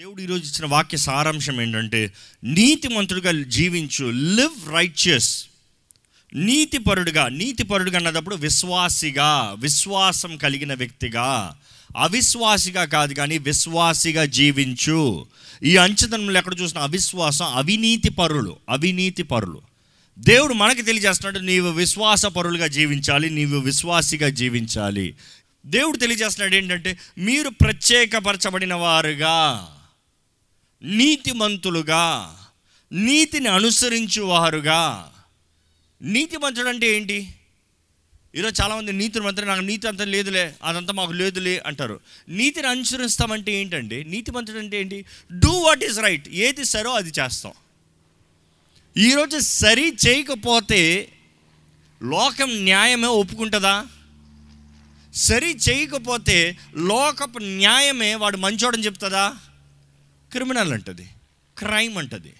దేవుడు ఈరోజు ఇచ్చిన వాక్య సారాంశం ఏంటంటే నీతిమంతుడిగా జీవించు లివ్ రైచియస్ నీతిపరుడుగా నీతిపరుడుగా అన్నదప్పుడు విశ్వాసిగా విశ్వాసం కలిగిన వ్యక్తిగా. అవిశ్వాసిగా కాదు కానీ విశ్వాసిగా జీవించు. ఈ అంచదనంలో ఎక్కడ చూసిన అవిశ్వాసం అవినీతి పరులు అవినీతి పరులు దేవుడు మనకి తెలియజేస్తున్నాడు నీవు విశ్వాస పరులుగా జీవించాలి నీవు విశ్వాసిగా జీవించాలి. దేవుడు తెలియజేస్తున్నాడు ఏంటంటే మీరు ప్రత్యేకపరచబడిన వారుగా. నీతిమంతులుగా నీతిని అనుసరించువారుగా. నీతిమంతుడు అంటే ఏంటి? ఈరోజు చాలామంది నీతిని మంత్రి నాకు నీతి అంతా లేదులే అదంతా మాకు లేదులే అంటారు. నీతిని అనుసరిస్తామంటే ఏంటండి? నీతిమంతుడు అంటే ఏంటి? డూ వాట్ ఈస్ రైట్ ఏది సరో అది చేస్తాం. ఈరోజు సరి చేయకపోతే లోకం న్యాయమే ఒప్పుకుంటుందా? సరి చేయకపోతే లోకపు న్యాయమే వాడు మంచోడని చెప్తుందా? క్రిమినల్ అంటది. క్రైమ్ అంటది.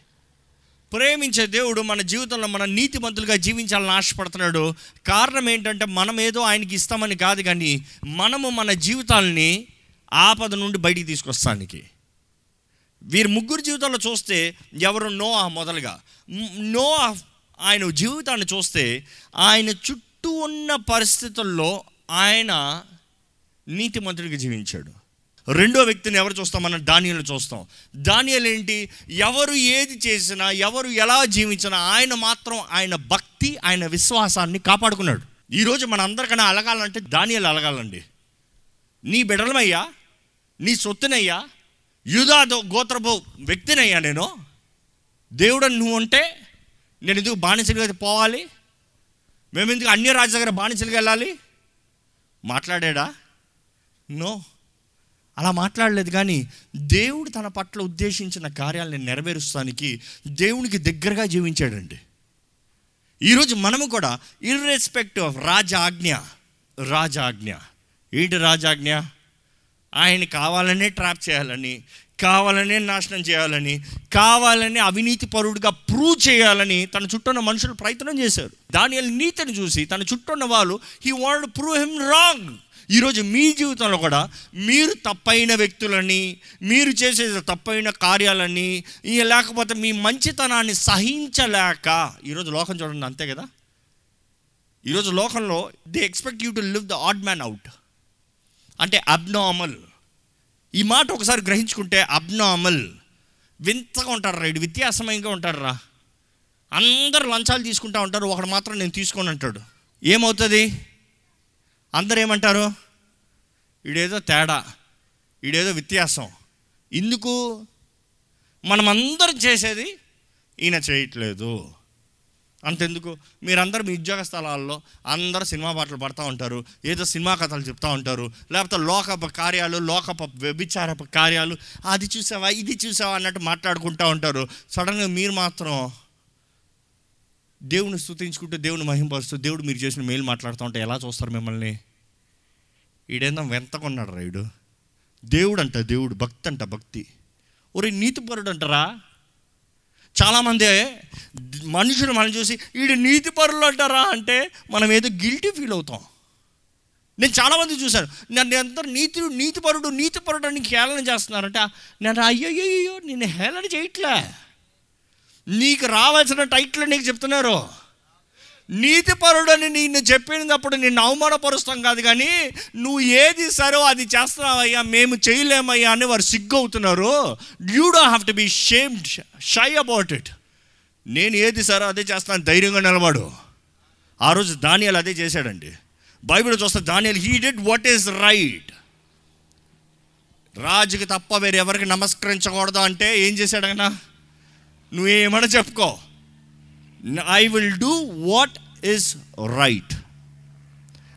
ప్రేమించే దేవుడు మన జీవితంలో మన నీతిమంతులుగా జీవించాలని ఆశపడుతున్నాడు. కారణం ఏంటంటే మనం ఏదో ఆయనకి ఇస్తామని కాదు కానీ మనము మన జీవితాలని ఆపద నుండి బయటికి తీసుకొస్తానికి. వీరి ముగ్గురు జీవితాల్లో చూస్తే ఎవరు నో మొదలుగా. నో ఆయన జీవితాన్ని చూస్తే ఆయన చుట్టూ ఉన్న పరిస్థితుల్లో ఆయన నీతిమంతుడిగా జీవించాడు. రెండో వ్యక్తిని ఎవరు చూస్తాం? మనం దానియలు చూస్తాం. దానియలు ఏంటి? ఎవరు ఏది చేసినా ఎవరు ఎలా జీవించినా ఆయన మాత్రం ఆయన భక్తి ఆయన విశ్వాసాన్ని కాపాడుకున్నాడు. ఈరోజు మన అందరికన్నా అలగాలంటే దానియలు అలగాలండి. నీ బిడలమయ్యా నీ సొత్తునయ్యా? యుధా గోత్రపు వ్యక్తినయ్యా నేను? దేవుడు నువ్వు ఉంటే నేను ఎందుకు బానిసలుగా పోవాలి? మేము ఎందుకు అన్య రాజు దగ్గర బానిసలుగా వెళ్ళాలి? మాట్లాడాడా? నో. అలా మాట్లాడలేదు కానీ దేవుడు తన పట్ల ఉద్దేశించిన కార్యాలను నెరవేరుస్తానికి దేవునికి దగ్గరగా జీవించాడండి. ఈరోజు మనము కూడా ఇర్రెస్పెక్ట్ ఆఫ్ రాజాజ్ఞ రాజాజ్ఞ. ఏంటి రాజాజ్ఞ? ఆయన కావాలనే ట్రాప్ చేయాలని కావాలనే నాశనం చేయాలని కావాలని అవినీతి పరుడుగా ప్రూవ్ చేయాలని తన చుట్టూ ఉన్న మనుషులు ప్రయత్నం చేశారు. దాని నీతిని చూసి తన చుట్టూ ఉన్న వాళ్ళు he want prove him wrong ఈరోజు మీ జీవితంలో కూడా మీరు తప్పైన వ్యక్తులని మీరు చేసే తప్పైన కార్యాలని ఇక లేకపోతే మీ మంచితనాన్ని సహించలేక ఈరోజు లోకం చూడండి అంతే కదా? ఈరోజు లోకంలో they expect you to live the odd man out అంటే అబ్నార్మల్ ఈ మాట ఒకసారి గ్రహించుకుంటే అబ్నార్మల్ వింతగా ఉంటారు రా ఇటు వ్యత్యాసమయంగా ఉంటారు రా. అందరు లంచాలు తీసుకుంటా ఉంటారు ఒకడు మాత్రం నేను తీసుకొని అంటాడు ఏమవుతుంది? అందరు ఏమంటారు ఈడేదో తేడా ఈడేదో వ్యత్యాసం. ఎందుకు మనమందరం చేసేది ఈయన చేయట్లేదు. అంతెందుకు? మీరందరూ మీ ఉద్యోగ స్థలాల్లో అందరూ సినిమా పాటలు పడుతూ ఉంటారు ఏదో సినిమా కథలు చెప్తూ ఉంటారు లేకపోతే లోకప కార్యాలు లోకప వ్యభిచారప కార్యాలు అది చూసావా ఇది చూసావా అన్నట్టు మాట్లాడుకుంటూ ఉంటారు. సడన్గా మీరు మాత్రం దేవుని స్థుతించుకుంటూ దేవుని మహింపరుస్తూ దేవుడు మీరు చేసిన మేలు మాట్లాడుతూ ఉంటే ఎలా చూస్తారు మిమ్మల్ని? ఈడేందో వెంతకున్నాడు రాయుడు దేవుడు అంట దేవుడు భక్తి అంట భక్తి. ఒరే నీతిపరుడు అంటారా చాలామంది మనుషులు మనం చూసి వీడు నీతిపరులు అంటారా అంటే మనం ఏదో గిల్టీ ఫీల్ అవుతాం. నేను చాలామంది చూశాను నన్ను ఎంత నీతి నీతిపరుడు నీతిపరుడు అని హేళన చేస్తున్నారంటే. నేను అయ్యయ్యో నేను హేళన చేయట్లే. నీకు రావాల్సిన టైట్లు నీకు చెప్తున్నారు. నీతిపరుడు అని నిన్ను చెప్పినప్పుడు నిన్ను అవమానపరుస్తాం కాదు కానీ నువ్వు ఏది సరో అది చేస్తున్నావయ్యా మేము చేయలేమయ్యా అని వారు సిగ్గు అవుతున్నారు you do have to be shamed shy about it నేను ఏది సరో అదే చేస్తాను ధైర్యంగా నిలబడు. ఆ రోజు దానియాలు అదే చేశాడండి. బైబిల్ చూస్తే దానియాలు he did what is right రాజుకి తప్ప వేరే ఎవరికి నమస్కరించకూడదు అంటే ఏం చేశాడైనా నువ్వేమన్నా చెప్పుకో. I will do what is right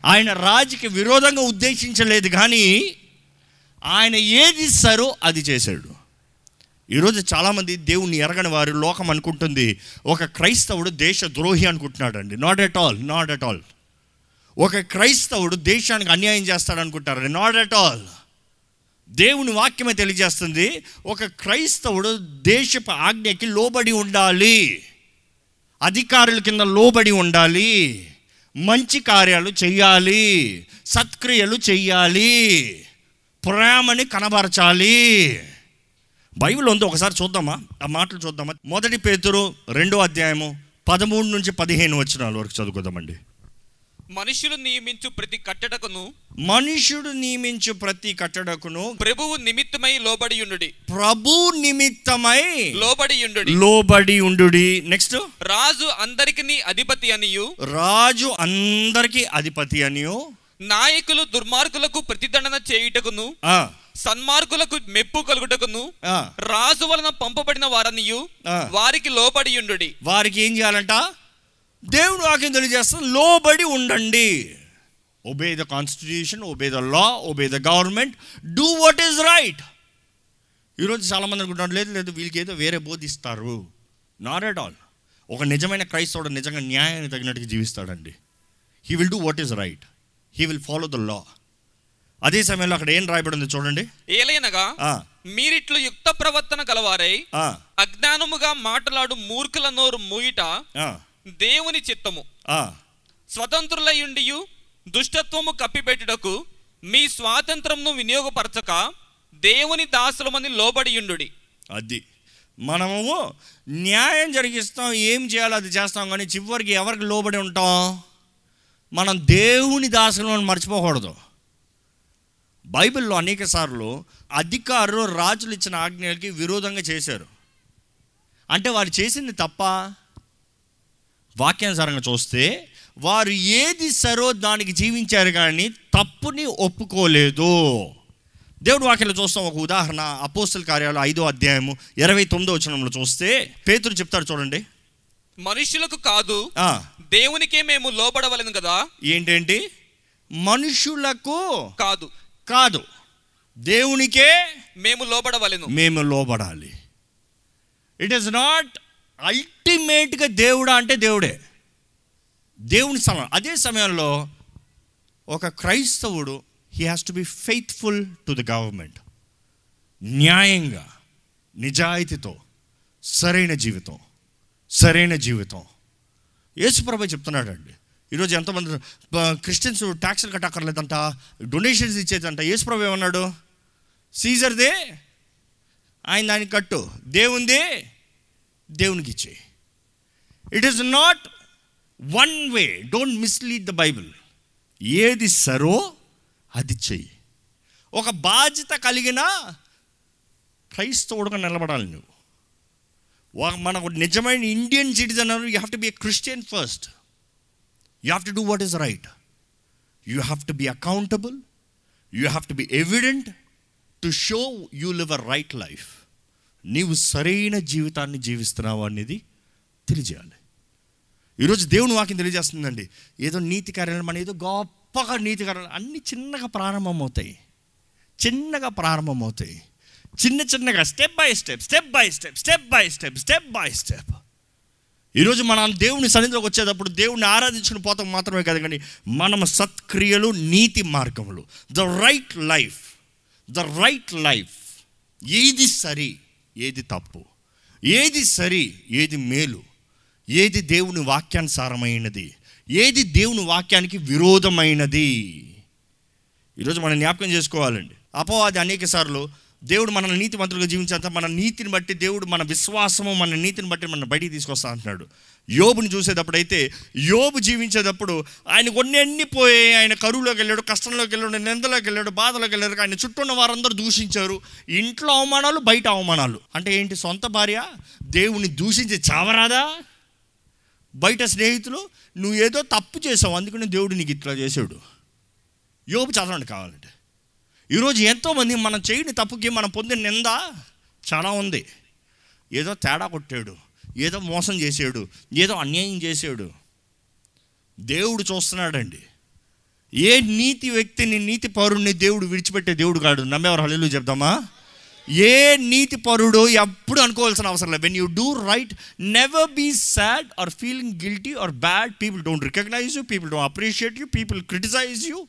ఆయన రాజుకి విరోధంగా ఉద్దేశించలేదు కానీ ఆయన ఏది ఇస్తారో అది చేశాడు. ఈరోజు చాలామంది దేవుణ్ణి ఎరగని వారు లోకం అనుకుంటుంది. ఒక క్రైస్తవుడు దేశ ద్రోహి అనుకుంటున్నాడు అండి not at all not at all ఒక క్రైస్తవుడు దేశానికి అన్యాయం చేస్తాడు అనుకుంటారు నాట్ ఎట్ ఆల్ దేవుని వాక్యమే తెలియజేస్తుంది ఒక క్రైస్తవుడు దేశపు ఆజ్ఞకి లోబడి ఉండాలి. అధికారుల కింద లోబడి ఉండాలి. మంచి కార్యాలు చెయ్యాలి. సత్క్రియలు చెయ్యాలి. ప్రేమని కనబరచాలి. బైబిల్ ఉంది ఒకసారి చూద్దామా? ఆ మాటలు చూద్దామా? మొదటి పేతురు రెండో అధ్యాయము పదమూడు నుంచి పదిహేను వచ్చినాల వరకు చదువుకుందామండి. మనుషులు నియమించు ప్రతి కట్టడకును మనుషుడు నియమించు ప్రతి కట్టడకును ప్రభువు నిమిత్తమై లోబడియుండుడి ప్రభు నిమిత్తమై లోబడియుండుడి లోబడి ఉండు నెక్స్ట్ రాజు అందరికి అధిపతి అనియు. రాజు అందరికి అధిపతి అనియో. నాయకులు దుర్మార్గులకు ప్రతిదండన చేయుటకును సన్మార్గులకు మెప్పు కలుగుటకును రాజు వలన పంపబడిన వారనియు. వారికి లోబడియుండుడి వారికి ఏం చేయాలంట? దేవుడు వాక్యం తెలియజేస్తాం లోబడి ఉండండి. Obey the constitution obey the law obey the government do what is right ఈరోజు చాలామంది అనుకుంటున్నారు లేదు లేదు వీళ్ళకి ఏదో వేరే బోధిస్తారు. నాట్ ఎట్ ఆల్ ఒక నిజమైన క్రైస్తవుడు నిజంగా న్యాయానికి తగినట్టుగా జీవిస్తాడండి. He will do what is right he will follow the law అదే సమయంలో అక్కడ ఏం రాయబడి ఉంది చూడండి ఏలైనగా మీరిట్లు యుక్త ప్రవర్తన గలవారై ఆ, అజ్ఞానముగా మాట్లాడు మూర్ఖుల నోరు మూయిట దేవుని చిత్తము. స్వతంత్రులయుండియు దుష్టత్వము కప్పిపెట్టుటకు మీ స్వాతంత్రమును వినియోగపరచక దేవుని దాసులమని లోబడియుండుడి. అది. మనము న్యాయం జరిగిస్తాం ఏం చేయాలో అది చేస్తాం కానీ చివరికి ఎవరికి లోబడి ఉంటాం? మనం దేవుని దాసులను మర్చిపోకూడదు. బైబిల్లో అనేక సార్లు అధికారులు రాజులు ఇచ్చిన ఆజ్ఞలకి విరోధంగా చేశారు. అంటే వారు చేసింది తప్ప వాక్యానుసారంగా చూస్తే వారు ఏది సరో దానికి జీవించారు కానీ తప్పుని ఒప్పుకోలేదు. దేవుడు వాక్యంలో చూస్తాం ఒక ఉదాహరణ అపోస్తుల కార్యాలు ఐదో అధ్యాయము ఇరవై తొమ్మిదో వచనంలో చూస్తే పేతురు చెప్తాడు చూడండి. మనుషులకు కాదు దేవునికే మేము లోబడవలను కదా? ఏంటేంటి? మనుషులకు కాదు. కాదు దేవునికే మేము లోబడవలెను. మేము లోబడాలి. ఇట్ ఈస్ నాట్ అల్టిమేట్గా దేవుడా అంటే దేవుడే. దేవుని స్థలం అదే సమయంలో ఒక క్రైస్తవుడు he has to be faithful to the government న్యాయంగా నిజాయితీతో సరైన జీవితం సరైన జీవితం. యేసుప్రభు చెప్తున్నాడండి. ఈరోజు ఎంతమంది క్రిస్టియన్స్ ట్యాక్స్లు కట్టక్కర్లేదంట డొనేషన్స్ ఇచ్చేదంట. యేసుప్రభు ఏమన్నాడు? సీజర్దే ఆయన దానికి కట్టు. దేవుందే దేవునికి ఇచ్చే it is not one way don't mislead the Bible ఏది సరో అది చెయ్యి. ఒక బాధ్యత కలిగిన క్రైస్తవుడుగా నిలబడాలి నువ్వు. వా- మనకు నిజమైన Indian citizen you have to be a Christian first you have to do what is right you have to be accountable you have to be evident to show you live a right life నీవు సరైన జీవితాన్ని జీవిస్తున్నావు అనేది తెలియజేయాలి. ఈరోజు దేవుని వాక్యం తెలియజేస్తుందండి. ఏదో నీతి కార్యాలు మన ఏదో గొప్పగా నీతి కార్యాలు అన్నీ చిన్నగా ప్రారంభమవుతాయి. చిన్నగా ప్రారంభమవుతాయి. చిన్న చిన్నగా step by step step by step step by step step by step ఈరోజు మనం దేవుని సన్నిధిలోకి వచ్చేటప్పుడు దేవుని ఆరాధించుకుని పోతాం మాత్రమే కాదు కానీ మనం సత్క్రియలు నీతి మార్గములు. The right life the right life ఏది సరి? ఏది తప్పు? ఏది సరి ఏది మేలు? ఏది దేవుని వాక్యానుసారమైనది? ఏది దేవుని వాక్యానికి విరోధమైనది? ఈరోజు మనం జ్ఞాపకం చేసుకోవాలండి. అపవాది అనేక సార్లు దేవుడు మన నీతి జీవించేంత మన నీతిని బట్టి దేవుడు మన విశ్వాసము మన నీతిని బట్టి మన బయటికి తీసుకొస్తా అంటున్నాడు. యోబుని చూసేటప్పుడు అయితే యోబు జీవించేటప్పుడు ఆయన కొన్ని ఎన్ని పోయాయి ఆయన కరువులోకి వెళ్ళాడు కష్టంలోకి వెళ్ళాడు నిందలోకి వెళ్ళాడు బాధలోకి వెళ్ళాడు ఆయన చుట్టూ ఉన్న వారందరూ దూషించారు. ఇంట్లో అవమానాలు బయట అవమానాలు. అంటే ఏంటి సొంత భార్య? దేవుని దూషించి చావరాదా? బయట స్నేహితులు నువ్వు ఏదో తప్పు చేసావు అందుకని దేవుడు నీకు ఇట్లా చేసాడు యోబు చదవండి కావాలంటే. ఈరోజు ఎంతోమంది మనం చేయని తప్పుకి మనం పొందిన నింద చాలా ఉంది. ఏదో తేడా కొట్టాడు ఏదో మోసం చేసాడు ఏదో అన్యాయం చేసాడు దేవుడు చూస్తున్నాడండి. ఏ నీతి వ్యక్తిని నీతి పౌరుణ్ణి దేవుడు విడిచిపెట్టే దేవుడు కాడు. నమ్మేవారు హలీలు చెప్దామా? ఏ నీతి పరుడు ఎప్పుడు అనుకోవాల్సిన అవసరం లేదు. When you do right never be sad or feeling guilty or bad people don't recognise you people don't appreciate you people criticise you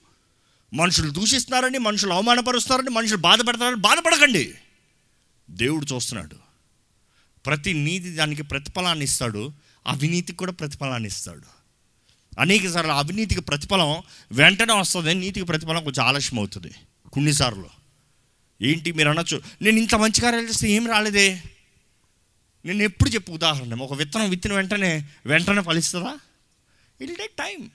మనుషులు దూషిస్తున్నారని మనుషులు అవమానపరుస్తారని మనుషులు బాధపడతారని బాధపడకండి. దేవుడు చూస్తున్నాడు. ప్రతి నీతి దానికి ప్రతిఫలాన్ని ఇస్తాడు. అవినీతికి కూడా ప్రతిఫలాన్ని ఇస్తాడు. అనేక సార్లు అవినీతికి ప్రతిఫలం వెంటనే వస్తుంది నీతికి ప్రతిఫలం కొంచెం ఆలస్యం అవుతుంది. కొన్నిసార్లు ఏంటి మీరు అనొచ్చు నేను ఇంత మంచి కార్యాలు చేస్తే ఏం రాలేదే? నేను ఎప్పుడు చెప్పు ఉదాహరణ ఒక విత్తనం విత్తిన వెంటనే వెంటనే ఫలిస్తుందా? ఇట్ టేక్ టైం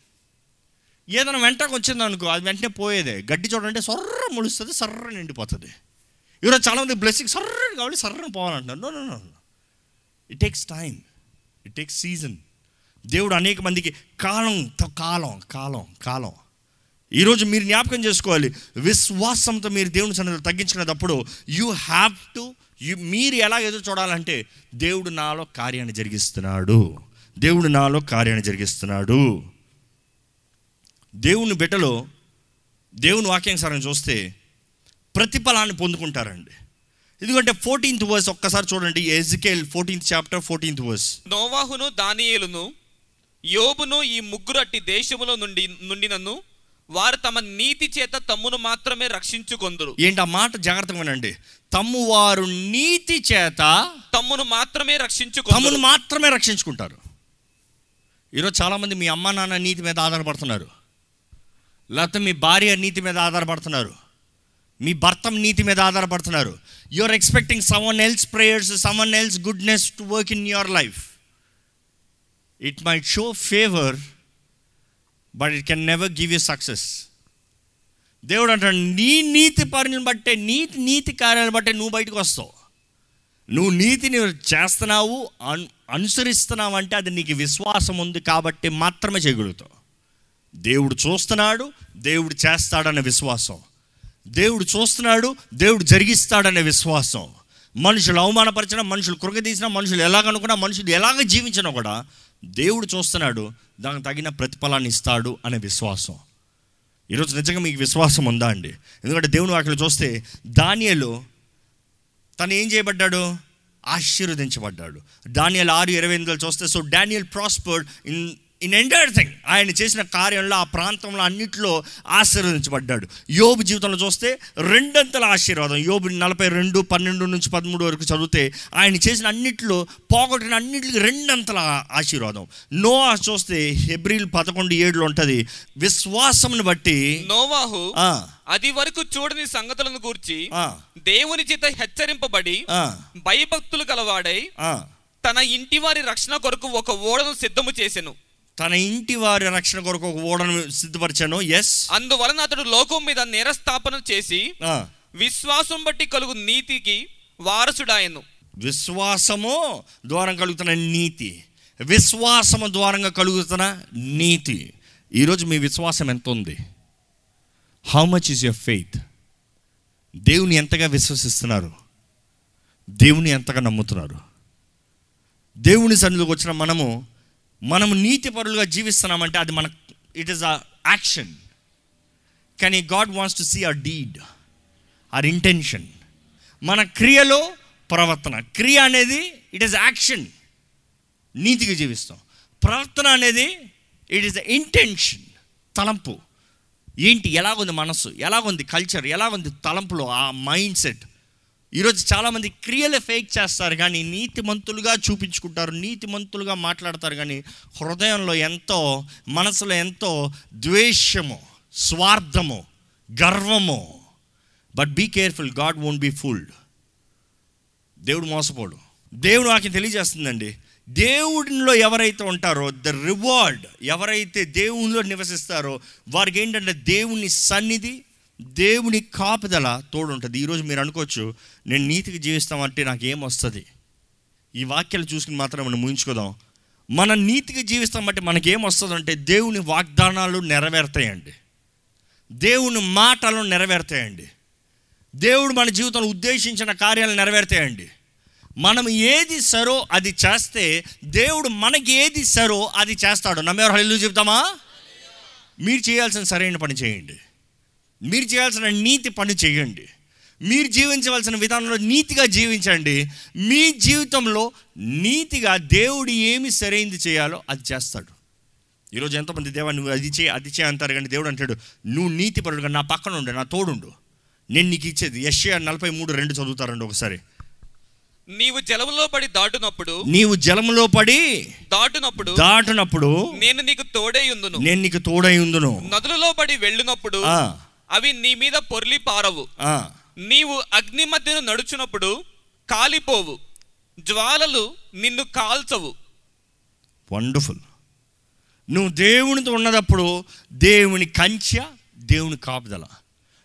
ఏదైనా వెంటకు వచ్చింది అనుకో అది వెంటనే పోయేదే. గడ్డి చూడంటే సర్ర ముడుస్తుంది సర్ర నిండిపోతుంది. ఈరోజు చాలామంది బ్లెస్సింగ్ సర్రని కాబట్టి సర్రని పోవాలంటున్నారు. No no no it takes time it takes season దేవుడు అనేక మందికి కాలం కాలం కాలం కాలం. ఈరోజు మీరు జ్ఞాపకం చేసుకోవాలి. విశ్వాసంతో మీరు దేవుని సన్నిధిలో తగ్గించుకునేటప్పుడు యూ హ్యావ్ టు యు మీరు ఎలా ఎదురు చూడాలంటే దేవుడు నాలో కార్యాన్ని జరిగిస్తున్నాడు. దేవుడు నాలో కార్యాన్ని జరిగిస్తున్నాడు. దేవుని బిడ్డలో దేవుని వాక్యానుసారం చూస్తే ప్రతిఫలాన్ని పొందుకుంటారండి. ఎందుకంటే ఫోర్టీన్త్ వర్స్ ఒక్కసారి చూడండి Ezekiel fourteenth chapter fourteenth verse నోవాహును దానియేలును యోబును ఈ ముగ్గురు అట్టి దేశములో నుండి నుండినను వారు తమ నీతి చేత తమ్మును మాత్రమే రక్షించుకొందురు. ఏంటి ఆ మాట జాగ్రత్తగా వినండి. తమ్ము వారు నీతి చేత తమ్మును మాత్రమే తమను రక్షించుకొందురు మాత్రమే రక్షించుకుంటారు. ఈరోజు చాలామంది మీ అమ్మ నాన్న నీతి మీద ఆధారపడుతున్నారు. లేకపోతే మీ భార్య నీతి మీద ఆధారపడుతున్నారు. మీ భర్త నీతి మీద ఆధారపడుతున్నారు. You are expecting someone else prayers someone else goodness to work in your life it might show favour but it can never give you success దేవుడు అంటాడు నీ నీతి పనులను బట్టే నీతి నీతి కార్యాలను బట్టే నువ్వు బయటకు వస్తావు. నువ్వు నీతిని చేస్తున్నావు అను అనుసరిస్తున్నావు అంటే అది నీకు విశ్వాసం ఉంది కాబట్టి మాత్రమే చేయగలుగుతావు. దేవుడు చూస్తున్నాడు దేవుడు చేస్తాడనే విశ్వాసం. దేవుడు చూస్తున్నాడు దేవుడు జరిగిస్తాడనే విశ్వాసం. మనుషులు అవమానపరిచినా మనుషులు కృంగదీసినా మనుషులు ఎలాగనుకున్నా మనుషులు ఎలాగ జీవించినా కూడా దేవుడు చూస్తున్నాడు దానికి తగిన ప్రతిఫలాన్ని ఇస్తాడు అనే విశ్వాసం. ఈరోజు నిజంగా మీకు విశ్వాసం ఉందా అండి? ఎందుకంటే దేవుని వాక్యలు చూస్తే దానియలు తను ఏం చేయబడ్డాడు? ఆశీర్వదించబడ్డాడు. డానియల్ ఆరు ఇరవై ఎనిమిదిలో చూస్తే so Daniel prospered in in entire thing ఆయన చేసిన కార్యంలో ఆ ప్రాంతంలో అన్నింటిలో ఆశీర్వదించబడ్డాడు. యోబు జీవితంలో చూస్తే రెండంతల ఆశీర్వాదం. యోబు నలభై రెండు పన్నెండు నుంచి పదమూడు వరకు చదివితే ఆయన చేసిన అన్నింటిలో పోగొట్టిన అన్నింటికి రెండంతల ఆశీర్వాదం. నోవా చూస్తే హెబ్రిల్ పదకొండు ఏడులో ఉంటుంది విశ్వాసంని బట్టి నోవాహు ఆ, అది వరకు చూడని సంగతులను గూర్చి ఆ, దేవుని చేత హెచ్చరింపబడి ఆ, భయభక్తులు కలవాడై ఆ. తన ఇంటి వారి రక్షణ కొరకు ఒక ఓడను సిద్ధము చేసెను. తన ఇంటి వారి రక్షణ కొరకు ఒక ఓడను సిద్ధపరిచాను? ఎస్ అందువలన అతడు లోకం మీద నేరస్థాపన చేసి విశ్వాసం బట్టి కలుగు నీతికి వారసుడాయను. విశ్వాసము ద్వారం కలుగుతున్న నీతి. విశ్వాసము ద్వారంగా కలుగుతున్న నీతి. ఈరోజు మీ విశ్వాసం ఎంత ఉంది? How much is your faith దేవుని ఎంతగా విశ్వసిస్తున్నారు? దేవుని ఎంతగా నమ్ముతున్నారు? దేవుని సన్నిధికి వచ్చిన మనము మనము నీతి పరులుగా జీవిస్తున్నామంటే అది మన ఇట్ ఈస్ అ యాక్షన్ కానీ God wants to see a deed or intention మన క్రియలో ప్రవర్తన. క్రియ అనేది ఇట్ ఈస్ యాక్షన్ నీతిగా జీవిస్తాం. ప్రవర్తన అనేది ఇట్ ఈస్ ద ఇంటెన్షన్ తలంపు. ఏంటి? ఎలాగుంది మనస్సు? ఎలాగుంది కల్చర్ ఎలాగుంది తలంపులో ఆ మైండ్ సెట్ ఈరోజు చాలామంది క్రియలు ఫేక్ చేస్తారు కానీ నీతిమంతులుగా చూపించుకుంటారు నీతిమంతులుగా మాట్లాడతారు కానీ హృదయంలో ఎంతో మనసులో ఎంతో ద్వేషము స్వార్థము గర్వము. But be careful God won't be fooled దేవుడు మోసపోడు. దేవుడు నాకు తెలియజేస్తుందండి. దేవుడిలో ఎవరైతే ఉంటారో ద రివార్డ్ ఎవరైతే దేవునిలో నివసిస్తారో వారికి ఏంటంటే దేవుని సన్నిధి దేవుని కాపుదల తోడు ఉంటుంది ఈరోజు మీరు అనుకోవచ్చు నేను నీతికి జీవిస్తామంటే నాకు ఏమొస్తుంది ఈ వాక్యాలు చూసుకుని మాత్రం మనం ముగించుకోదాం. మన నీతికి జీవిస్తామంటే బట్టి మనకేమొస్తుందంటే దేవుని వాగ్దానాలు నెరవేరుతాయండి. దేవుని మాటలు నెరవేరుతాయండి. దేవుడు మన జీవితంలో ఉద్దేశించిన కార్యాలు నెరవేరుతాయండి. మనం ఏది సరో అది చేస్తే దేవుడు మనకి ఏది సరో అది చేస్తాడు. నమ్మేవారు హల్లు చెప్తామా? మీరు చేయాల్సిన సరైన పని చేయండి. మీరు చేయాల్సిన నీతి పని చేయండి. మీరు జీవించవలసిన విధానంలో నీతిగా జీవించండి. మీ జీవితంలో నీతిగా దేవుడు ఏమి సరైనది చేయాలో అది చేస్తాడు. ఈరోజు ఎంతమంది దేవా నువ్వు అది చేయి అది చేయి అంటారు కానీ దేవుడు అంటాడు నువ్వు నీతి పరుడుగా నా పక్కన ఉండు నా తోడుండు. నేను నీకు ఇచ్చేది. యశ్యా నలభై మూడు రెండు చదువుతారండి ఒకసారి. నీవు జలములో పడి దాటునప్పుడు నీవు జలములో పడి దాటునప్పుడు దాటినప్పుడు నేను నీకు తోడే ఉందును. నేను నీకు తోడై ఉందును. నదులలో పడి వెళ్ళినప్పుడు అవి నీ మీద పొర్లి పారవు. నీవు అగ్ని మధ్యను నడుచునప్పుడు కాలిపోవు. జ్వాలలు నిన్ను కాల్చవు. వండర్ఫుల్. నువ్వు దేవునితో ఉన్నదప్పుడు దేవుని కంచె దేవుని కాపుదల.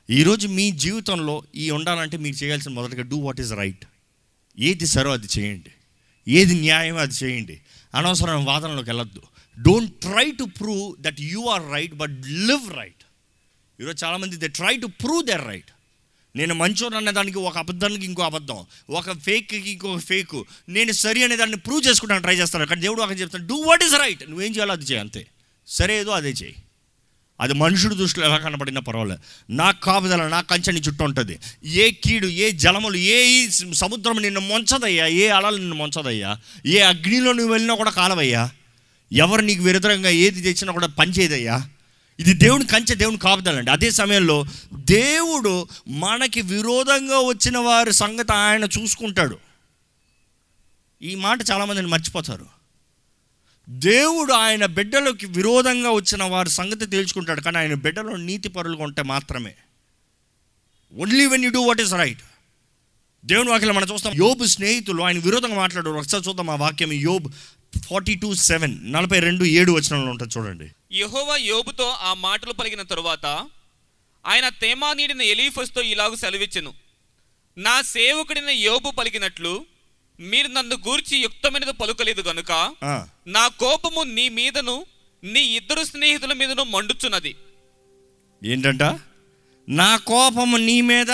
ఈరోజు మీ జీవితంలో ఈ ఉండాలంటే మీరు చేయాల్సిన మొదటిగా డూ వాట్ ఈస్ రైట్ ఏది సరో అది చేయండి. ఏది న్యాయం అది చేయండి. అనవసరమైన వాదనలోకి వెళ్ళొద్దు. Don't try to prove that you are right but live right ఈరోజు చాలామంది they try to prove their right నేను మంచోడు అనేదానికి ఒక అబద్ధానికి ఇంకో అబద్ధం ఒక ఫేక్కి ఇంకో ఫేక్ నేను సరి అనే దాన్ని ప్రూవ్ చేసుకుంటాను ట్రై చేస్తాను. కానీ దేవుడు అక్కడ చెప్తాను డూ వాట్ ఈస్ రైట్ నువ్వేం చేయాలో అది చేయి అంతే. సరే ఏదో అదే చేయి. అది మనుషుడు దృష్టిలో ఎలా కనబడినా పర్వాలేదు. నా కాపుదల నా కంచెని చుట్టూ ఉంటుంది. ఏ కీడు ఏ జలములు ఏ సముద్రం నిన్ను మొంచదయ్యా? ఏ అలలు నిన్ను మంచదయ్యా? ఏ అగ్నిలో నువ్వు వెళ్ళినా కూడా కాలవయ్యా? ఎవరు నీకు విరుద్ధంగా ఏది తెచ్చినా కూడా పనిచేయదయ్యా ఇది దేవుని కంచె దేవుని కాపుదలండి. అదే సమయంలో దేవుడు మనకి విరోధంగా వచ్చిన వారి సంగతి ఆయన చూసుకుంటాడు. ఈ మాట చాలామందిని మర్చిపోతారు. దేవుడు ఆయన బిడ్డలకి విరోధంగా వచ్చిన వారి సంగతి తేల్చుకుంటాడు కానీ ఆయన బిడ్డలో నీతి పరులుగా ఉంటే మాత్రమే. Only when you do what is right దేవుని వాక్యం మనం చూస్తాం యోబు స్నేహితులు ఆయన విరోధంగా మాట్లాడారు. ఒకసారి చూద్దాం ఆ వాక్యం యోబ్ ఫార్టీ టూ సెవెన్ నలభై రెండు ఏడు వచనంలో ఉంటుంది చూడండి. యెహోవా యోబుతో ఆ మాటలు పలికిన తరువాత ఆయన తేమానీడిన ఎలీఫస్తో ఇలాగ సెలవిచ్చెను. నా సేవకుడిన యోబు పలికినట్లు మీరు నన్ను గూర్చి యుక్తమైనది పలుకలేదు గనుక నా కోపము నీ మీదను నీ ఇద్దరు స్నేహితుల మీదను మండుచున్నది. ఏంటంట? నా కోపము నీ మీద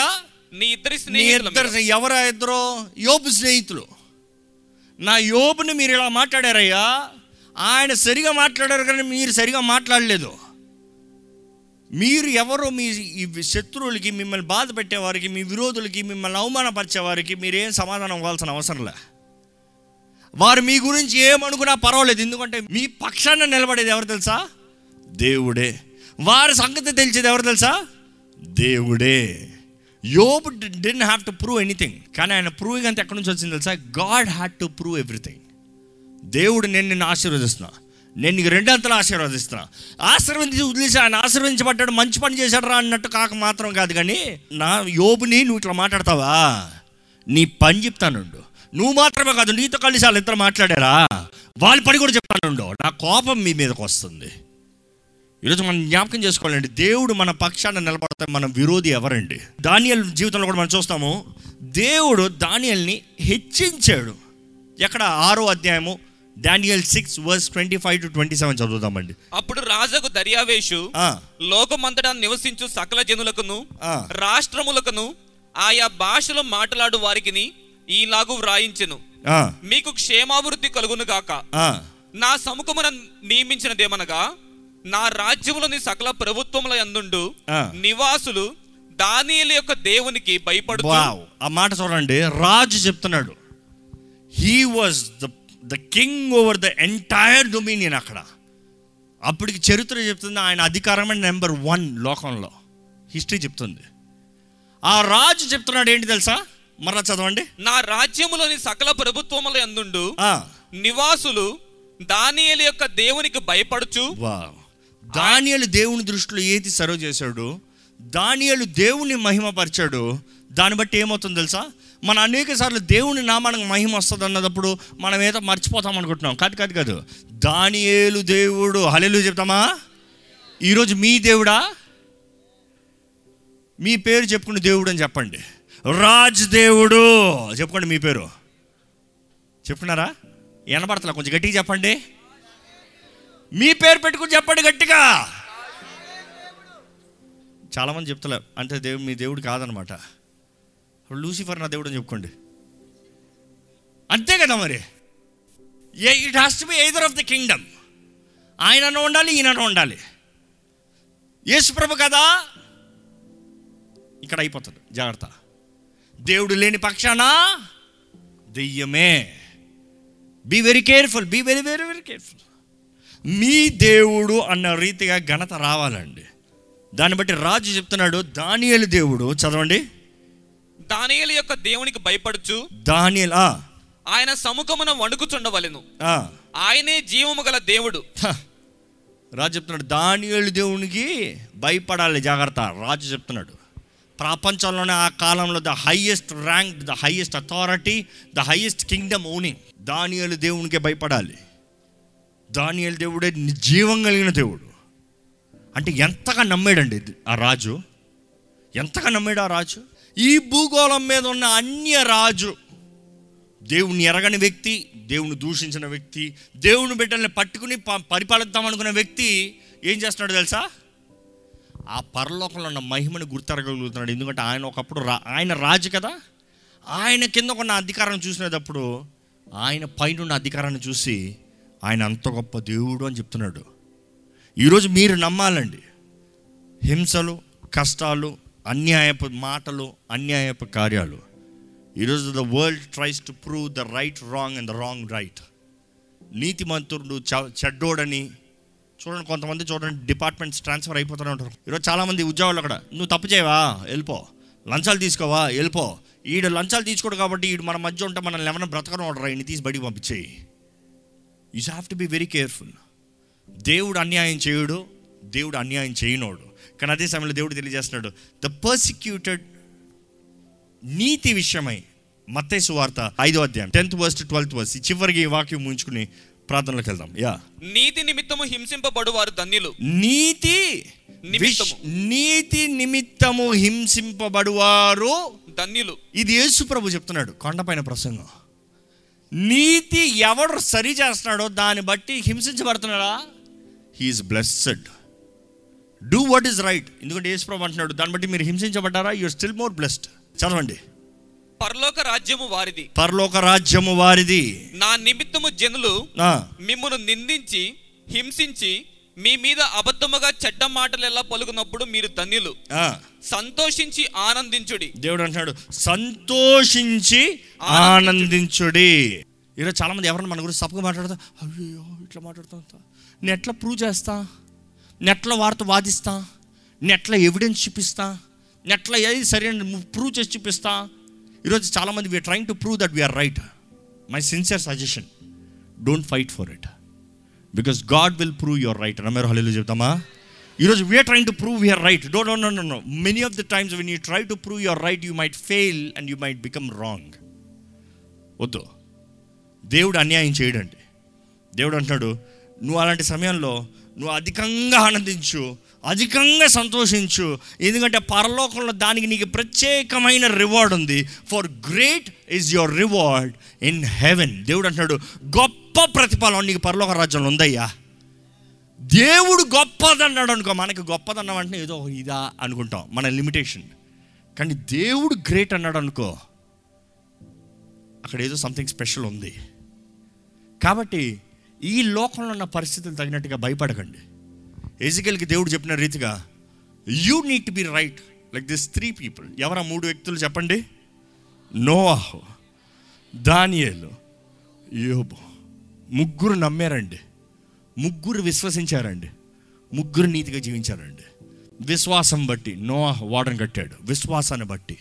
నీ ఇద్దరి స్నేహితుల. ఎవరా ఇద్దరు? యోబు స్నేహితులు. నా యోబుని మీరు ఇలా మాట్లాడారయ్యా? ఆయన సరిగా మాట్లాడారు కానీ మీరు సరిగా మాట్లాడలేదు. మీరు ఎవరో మీ ఈ శత్రువులకి మిమ్మల్ని బాధ పెట్టేవారికి మీ విరోధులకి మిమ్మల్ని అవమానపరిచేవారికి మీరేం సమాధానం ఇవ్వాల్సిన అవసరం లే. వారు మీ గురించి ఏమనుకున్నా పర్వాలేదు. ఎందుకంటే మీ పక్షాన నిలబడేది ఎవరు తెలుసా? దేవుడే. వారి సంగతి తెలిసేది ఎవరు తెలుసా? దేవుడే. Job didn't have to prove anything కానీ ఆయన ప్రూవింగ్ అంతా ఎక్కడి నుంచి వచ్చింది తెలుసా? God had to prove everything దేవుడు నేను నిన్ను ఆశీర్వదిస్తున్నా. నేను నీకు రెండంతలు ఆశీర్వదిస్తున్నా. ఆశీర్వదించి వదిలేసి ఆయన ఆశీర్వదించబడ్డాడు మంచి పని చేశాడు రా అన్నట్టు కాక మాత్రం కాదు కానీ నా యోబుని నువ్వు ఇట్లా మాట్లాడతావా? నీ పని చెప్తానుండు నువ్వు మాత్రమే కాదు నీతో కలిసి వాళ్ళు ఇద్దరు మాట్లాడారా? వాళ్ళ పని కూడా చెప్తానుండు నా కోపం మీ మీదకి వస్తుంది. ఈరోజు మనం జ్ఞాపకం చేసుకోవాలండి దేవుడు మన పక్షాన నిలబడతాం మన విరోధి ఎవరండి? దానియల్ జీవితంలో కూడా మనం చూస్తాము దేవుడు దానియల్ని హెచ్చించాడు. ఎక్కడ? ఆరో అధ్యాయము Daniel six verse twenty five to twenty seven చదువుదామండి. అప్పుడు రాజుకు దర్యావేషు లోకమంతటా నివసించు సకల జనులకును. రాష్ట్రములకును ఆయా భాషలు మాట్లాడు వారికిని ఈలాగు వ్రాయించెను. మీకు క్షేమాభివృద్ధి కలుగును గాక. నా సముఖమున నియమించినదేమనగా నా రాజ్యములోని సకల ప్రభుత్వముల యందుండు ఆ. నివాసులు దానియేలు యొక్క దేవునికి భయపడుతూ వావ్. ఆ మాట చూడండి. రాజు చెప్తున్నాడు. He was the the king over the entire dominion అక్కడ. అప్పటికి చరిత్ర చెప్తుంది ఆయన అధికారమే నెంబర్ వన్ లోకంలో. హిస్టరీ చెప్తుంది. ఆ రాజు చెప్తున్నాడు ఏంటి తెలుసా? మరలా చదవండి. నా రాజ్యములోని సకల ప్రభుత్వముల యందుండు ఆ, నివాసులు దానియేలు యొక్క దేవునికి భయపడుచు వావ్ దానియలు దేవుని దృష్టిలో ఏది సర్వ్ చేశాడు? దానియలు దేవుని మహిమపరిచాడు. దాన్ని బట్టి ఏమవుతుంది తెలుసా? మన అనేక సార్లు దేవుని నామానికి మహిమ వస్తుంది అన్నప్పుడు మనం ఏదో మర్చిపోతాం అనుకుంటున్నాం. కాదు కాదు కాదు. దానియేలు దేవుడు. హలెలు చెప్తామా? ఈరోజు మీ దేవుడా? మీ పేరు చెప్పుకునే దేవుడు అని చెప్పండి. రాజ్ దేవుడు. చెప్పుకోండి మీ పేరు. చెప్పుకున్నారా? వినపడతలా కొంచెం గట్టిగా చెప్పండి. మీ పేరు పెట్టుకుని చెప్పండి గట్టిగా. చాలామంది చెప్తలే అంటే దేవుడు మీ దేవుడు కాదనమాట. లూసిఫర్ నా దేవుడు అని చెప్పుకోండి. అంతే కదా మరి. ఏ it has to be either of the kingdom ఆయనను ఉండాలి ఈయనను ఉండాలి. యేసుప్రభు కదా? ఇక్కడ అయిపోతుంది జాగ్రత్త. దేవుడు లేని పక్షాన దెయ్యమే. Be very careful be very very very careful మీ దేవుడు అన్న రీతిగా ఘనత రావాలండి. దాన్ని బట్టి రాజు చెప్తున్నాడు దానియేలు దేవుడు చదవండి. దానియేలు యొక్క దేవునికి భయపడుచు. దానియల్ ఆయన సముఖమున వణుకుచుండవలెను. ఆయనే జీవము గల దేవుడు. రాజు చెప్తున్నాడు దానియేలు దేవునికి భయపడాలి జాగ్రత్త రాజు చెప్తున్నాడు. ప్రపంచంలోనే ఆ కాలంలో the highest rank the highest authority the highest kingdom owning దానియలు దేవునికే భయపడాలి. దానియలు దేవుడే జీవం కలిగిన దేవుడు. అంటే ఎంతగా నమ్మాడండి ఆ రాజు? ఎంతగా నమ్మాడు ఆ రాజు? ఈ భూగోళం మీద ఉన్న అన్య రాజు దేవుని ఎరగని వ్యక్తి దేవుని దూషించిన వ్యక్తి దేవుని బిడ్డల్ని పట్టుకుని ప- పరిపాలిద్దాం అనుకున్న వ్యక్తి ఏం చేస్తున్నాడు తెలుసా? ఆ పరలోకంలో ఉన్న మహిమను గుర్తెరగలుగుతున్నాడు. ఎందుకంటే ఆయన ఒకప్పుడు రా ఆయన రాజు కదా. ఆయన కింద ఉన్న అధికారం చూసినప్పుడు ఆయన పైన ఉన్న అధికారాన్ని చూసి ఆయన అంత గొప్ప దేవుడు అని చెప్తున్నాడు. ఈరోజు మీరు నమ్మాలండి. హింసలు కష్టాలు అన్యాయపు మాటలు అన్యాయపు కార్యాలు. ఈరోజు the world tries to prove the right wrong and the wrong right నీతిమంతుడు చ- చెడ్డోడని చూడండి కొంతమంది చూడండి డిపార్ట్మెంట్స్ ట్రాన్స్ఫర్ అయిపోతూనే ఉంటారు. ఈరోజు చాలామంది ఉద్యోగాలు అక్కడ నువ్వు తప్పు చేయవా? వెళ్ళిపో. లంచాలు తీసుకోవా? వెళ్ళిపో. ఈడు లంచాలు తీసుకోడు కాబట్టి ఈడు మన మధ్య ఉంటే మనల్ని ఎవరైనా బ్రతకను ఆర్డర్ ఈయన తీసి బయటికి పంపించేయి. You have to be very careful దేవుడు అన్యాయం చేయుడు దేవుడు అన్యాయం చేయనోడు. కానీ అదే సమయంలో దేవుడు తెలియజేస్తున్నాడు ద పర్సిక్యూటెడ్ నీతి విషయమై మత్తయి సువార్త ఐదో అధ్యాయం టెన్త్ వర్స్ ట్వెల్త్ వర్స్. చివరికి ఈ వాక్యం ముంచుకుని ప్రార్థనలోకి వెళ్దాం. యా. నీతి నిమిత్తము హింసింపబడు వారు ధన్యులు. నీతి నీతి నిమిత్తము హింసింపబడువారు ధన్యులు. ఇది యేసు ప్రభు చెప్తున్నాడు కొండపైన ప్రసంగం. నీతి ఎవడు సరి చేస్తున్నాడో దాన్ని బట్టి హింసించబడుతున్నాడా? He is blessed do what is right ఎందుకంటే యేసు ప్రభు అంటున్నాడు దాన్ని బట్టి మీరు హింసించబడ్డారా? యూర్ స్టిల్ మోర్ బ్లెస్డ్ చదవండి. పరలోక రాజ్యము వారిది. పరలోక రాజ్యము వారిది. నా నిమిత్తము జనులు ఆ, మిమ్మును నిందించి హింసించి మీ మీద అబద్ధముగా చెడ్డ మాటలెల్లా పలుకున్నప్పుడు మీరు ధన్యులు. సంతోషించి ఆనందించుడి. దేవుడు అంటున్నాడు సంతోషించి ఆనందించుడి. ఈరోజు చాలా మంది ఎవరైనా మన గురించి తప్పుగా మాట్లాడతా అయ్యో ఇట్లా మాట్లాడుతా నేను ఎట్లా ప్రూవ్ చేస్తా నేను ఎట్లా వారితో వాదిస్తా నేను ఎట్లా ఎవిడెన్స్ చూపిస్తా నేను ఎట్లా ఏది సరైన ప్రూవ్ చేసి చూపిస్తా. ఈరోజు చాలామంది we are trying to prove that we are right my sincere suggestion don't fight for it because God will prove your right నమ్మరు హలీలు చెప్తామా? ఈరోజు we are trying to prove your right don't no no no many of the times when you try to prove your right you might fail and you might become wrong వద్దు. దేవుడు అన్యాయం చేయడండి. దేవుడు అంటున్నాడు నువ్వు అలాంటి సమయంలో నువ్వు అధికంగా ఆనందించు అధికంగా సంతోషించు. ఎందుకంటే పరలోకంలో దానికి నీకు ప్రత్యేకమైన రివార్డ్ ఉంది. For great is your reward in heaven దేవుడు అంటున్నాడు గొప్ప ప్రతిఫలం నీకు పరలోక రాజ్యంలో ఉందయ్యా. దేవుడు గొప్పదన్నాడు అనుకో మనకి గొప్పదన్నాం అంటే ఏదో ఇదా అనుకుంటాం మన లిమిటేషన్ కానీ దేవుడు గ్రేట్ అన్నాడు అనుకో అక్కడ ఏదో సంథింగ్ స్పెషల్ ఉంది. కాబట్టి ఈ లోకంలో ఉన్న పరిస్థితులు తగినట్టుగా భయపడకండి. ఎజికల్కి దేవుడు చెప్పిన రీతిగా you need to be right like this three people ఎవరా మూడు వ్యక్తులు చెప్పండి? నోవాహు దానియేలు యోబు. ముగ్గురు నమ్మారండి. ముగ్గురు విశ్వసించారండి. ముగ్గురు నీతిగా జీవించారండి. విశ్వాసం బట్టి నోవాహ్ వాడని కట్టాడు. విశ్వాసాన్ని బట్టి.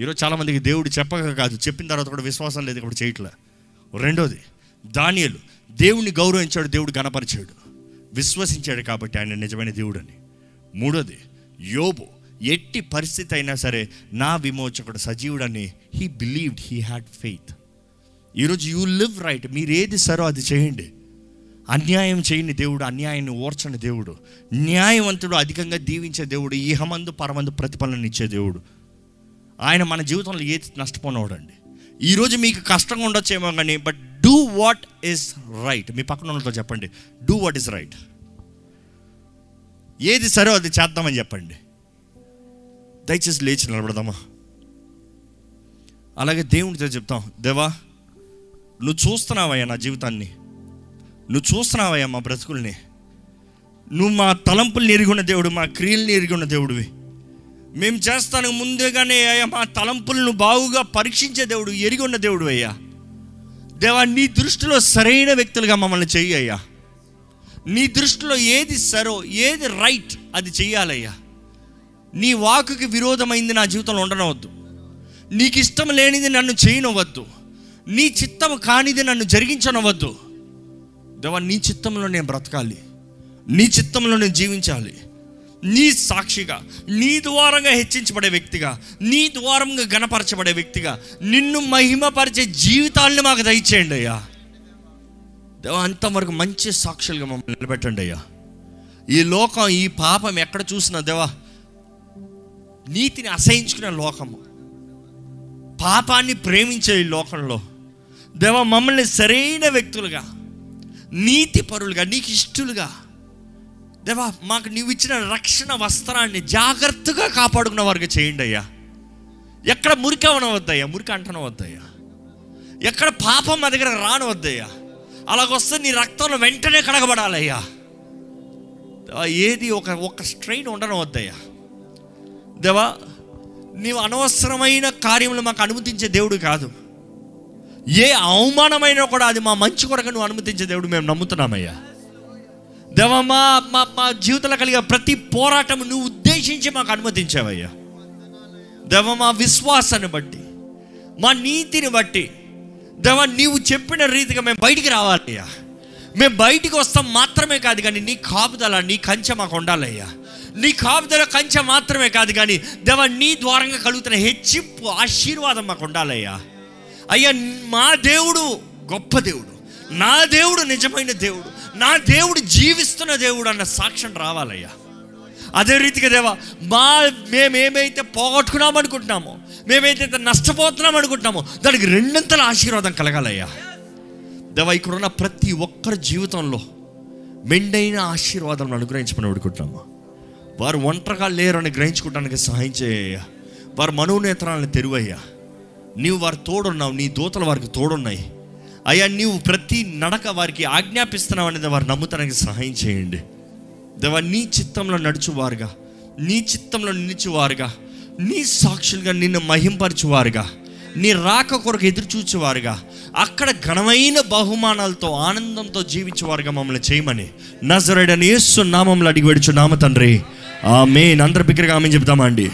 ఈరోజు చాలామందికి దేవుడు చెప్పక కాదు చెప్పిన తర్వాత కూడా విశ్వాసం లేదు ఇప్పుడు చేయట్లే. రెండోది దానియలు దేవుణ్ణి గౌరవించాడు దేవుడు గణపరిచాడు. విశ్వసించాడు కాబట్టి ఆయన నిజమైన దేవుడని. మూడోది యోబు ఎట్టి పరిస్థితి అయినా సరే నా విమోచకుడు సజీవుడని he believed he had faith ఈరోజు యూ లివ్ రైట్ మీరు ఏది సరో అది చేయండి. అన్యాయం చేయని దేవుడు అన్యాయాన్ని ఓర్చని దేవుడు న్యాయవంతుడు అధికంగా దీవించే దేవుడు ఈహమందు పరమందు ప్రతిఫలన ఇచ్చే దేవుడు. ఆయన మన జీవితంలో ఏది నష్టపోనవాడు అండి ఈరోజు మీకు కష్టంగా ఉండొచ్చేమో కానీ but do what is right మీ పక్కన వాళ్ళతో చెప్పండి. డూ వాట్ ఈస్ రైట్ ఏది సరో అది చేద్దామని చెప్పండి. దయచేసి లేచి నిలబడదామా? అలాగే దేవునితో చెప్తాం. దేవా నువ్వు చూస్తున్నావయ్యా నా జీవితాన్ని. నువ్వు చూస్తున్నావయ్యా మా బ్రతుకుల్ని. నువ్వు మా తలంపుల్ని ఎరుగున్న దేవుడు మా క్రియల్ని ఎరుగున్న దేవుడివి. మేము చేస్తాను ముందుగానే అయ్యా మా తలంపులను బాగుగా పరీక్షించే దేవుడు ఎరిగి ఉన్న దేవుడు అయ్యా. దేవా నీ దృష్టిలో సరైన వ్యక్తులుగా మమ్మల్ని చెయ్యి అయ్యా. నీ దృష్టిలో ఏది సరో ఏది రైట్ అది చెయ్యాలయ్యా. నీ వాకుకి విరోధమైంది నా జీవితంలో ఉండనవద్దు. నీకు ఇష్టం లేనిది నన్ను చేయనవద్దు. నీ చిత్తం కానిది నన్ను జరిగించనవద్దు. దేవా నీ చిత్తంలో నేను బ్రతకాలి. నీ చిత్తంలో నేను జీవించాలి. నీ సాక్షిగా నీ ద్వారంగా హెచ్చించబడే వ్యక్తిగా నీ ద్వారంగా గణపరచబడే వ్యక్తిగా నిన్ను మహిమపరిచే జీవితాలను మాకు దయచేయండి అయ్యా. దేవా అంతవరకు మంచి సాక్షులుగా మమ్మల్ని నిలబెట్టండి అయ్యా. ఈ లోకం ఈ పాపం ఎక్కడ చూసినా దేవా నీతిని అసహించుకునే లోకము. పాపాన్ని ప్రేమించే ఈ లోకంలో దేవా మమ్మల్ని సరైన వ్యక్తులుగా నీతి పరులుగా నీకు ఇష్టలుగా దేవా మాకు నీవు ఇచ్చిన రక్షణ వస్త్రాన్ని జాగ్రత్తగా కాపాడుకున్న వారికి చేయండి అయ్యా. ఎక్కడ మురికి అవనవద్దయ్యా మురికి అంటనవద్దయ్యా. ఎక్కడ పాపం మా దగ్గర రానవద్దయ్యా. అలాగొస్తే నీ రక్తంలో వెంటనే కడగబడాలయ్యా. దేవా, ఏది ఒక ఒక స్ట్రెయిన్ ఉండనవద్దయ్యా. దేవా నీవు అనవసరమైన కార్యములు మాకు అనుమతించే దేవుడు కాదు. ఏ అవమానమైనా కూడా అది మా మంచి కొరకు నువ్వు అనుమతించే దేవుడు మేము నమ్ముతున్నామయ్యా. దేవా మా మా మా జీవితంలో కలిగే ప్రతి పోరాటం నువ్వు ఉద్దేశించి మాకు అనుమతించావయ్యా. దేవ మా విశ్వాసాన్ని బట్టి మా నీతిని బట్టి దేవ నీవు చెప్పిన రీతిగా మేము బయటికి రావాలయ్యా. మేము బయటికి వస్తాం మాత్రమే కాదు కానీ నీ కాపుదల నీ కంచె మాకు ఉండాలయ్యా. నీ కాపుదల కంచె మాత్రమే కాదు కానీ దేవ నీ ద్వారంగా కలుగుతున్న హెచ్చింపు ఆశీర్వాదం మాకు ఉండాలయ్యా. అయ్యా మా దేవుడు గొప్ప దేవుడు. నా దేవుడు నిజమైన దేవుడు. నా దేవుడు జీవిస్తున్న దేవుడు అన్న సాక్ష్యం రావాలయ్యా. అదే రీతిగా దేవా మా మేమేమైతే పోగొట్టుకున్నాం అనుకుంటున్నామో మేమైతే నష్టపోతున్నాం అనుకుంటున్నామో దానికి రెండంతల ఆశీర్వాదం కలగాలయ్యా. దేవా ఇక్కడ ఉన్న ప్రతి ఒక్కరి జీవితంలో మెండైన ఆశీర్వాదం అనుగ్రహించమని అడుగుతున్నాము వారు ఒంటరిగా లేరని గ్రహించుకోవడానికి సహాయం చేయ వారు మనోనేత్రాలను తెరువయ్యా. నీవు వారు తోడున్నావు నీ దూతలు వారికి తోడున్నాయి. అయ్యా నీవు ప్రతి నడక వారికి ఆజ్ఞాపిస్తున్నావు అనేది వారు నమ్ముతానికి సహాయం చేయండి. దేవా నీ చిత్తంలో నడుచువారుగా. నీ చిత్తంలో నిలిచేవారుగా. నీ సాక్షులుగా నిన్ను మహింపరచువారుగా. నీ రాక కొరకు ఎదురు చూచేవారుగా అక్కడ ఘనమైన బహుమానాలతో ఆనందంతో జీవించేవారుగా మమ్మల్ని చేయమని నజరడని యేసు నామంలో అడిగి వెడుచు నామ తండ్రి. ఆ మెయిన్ అందరి బిగ్గరగా ఆమె చెప్తామా అండి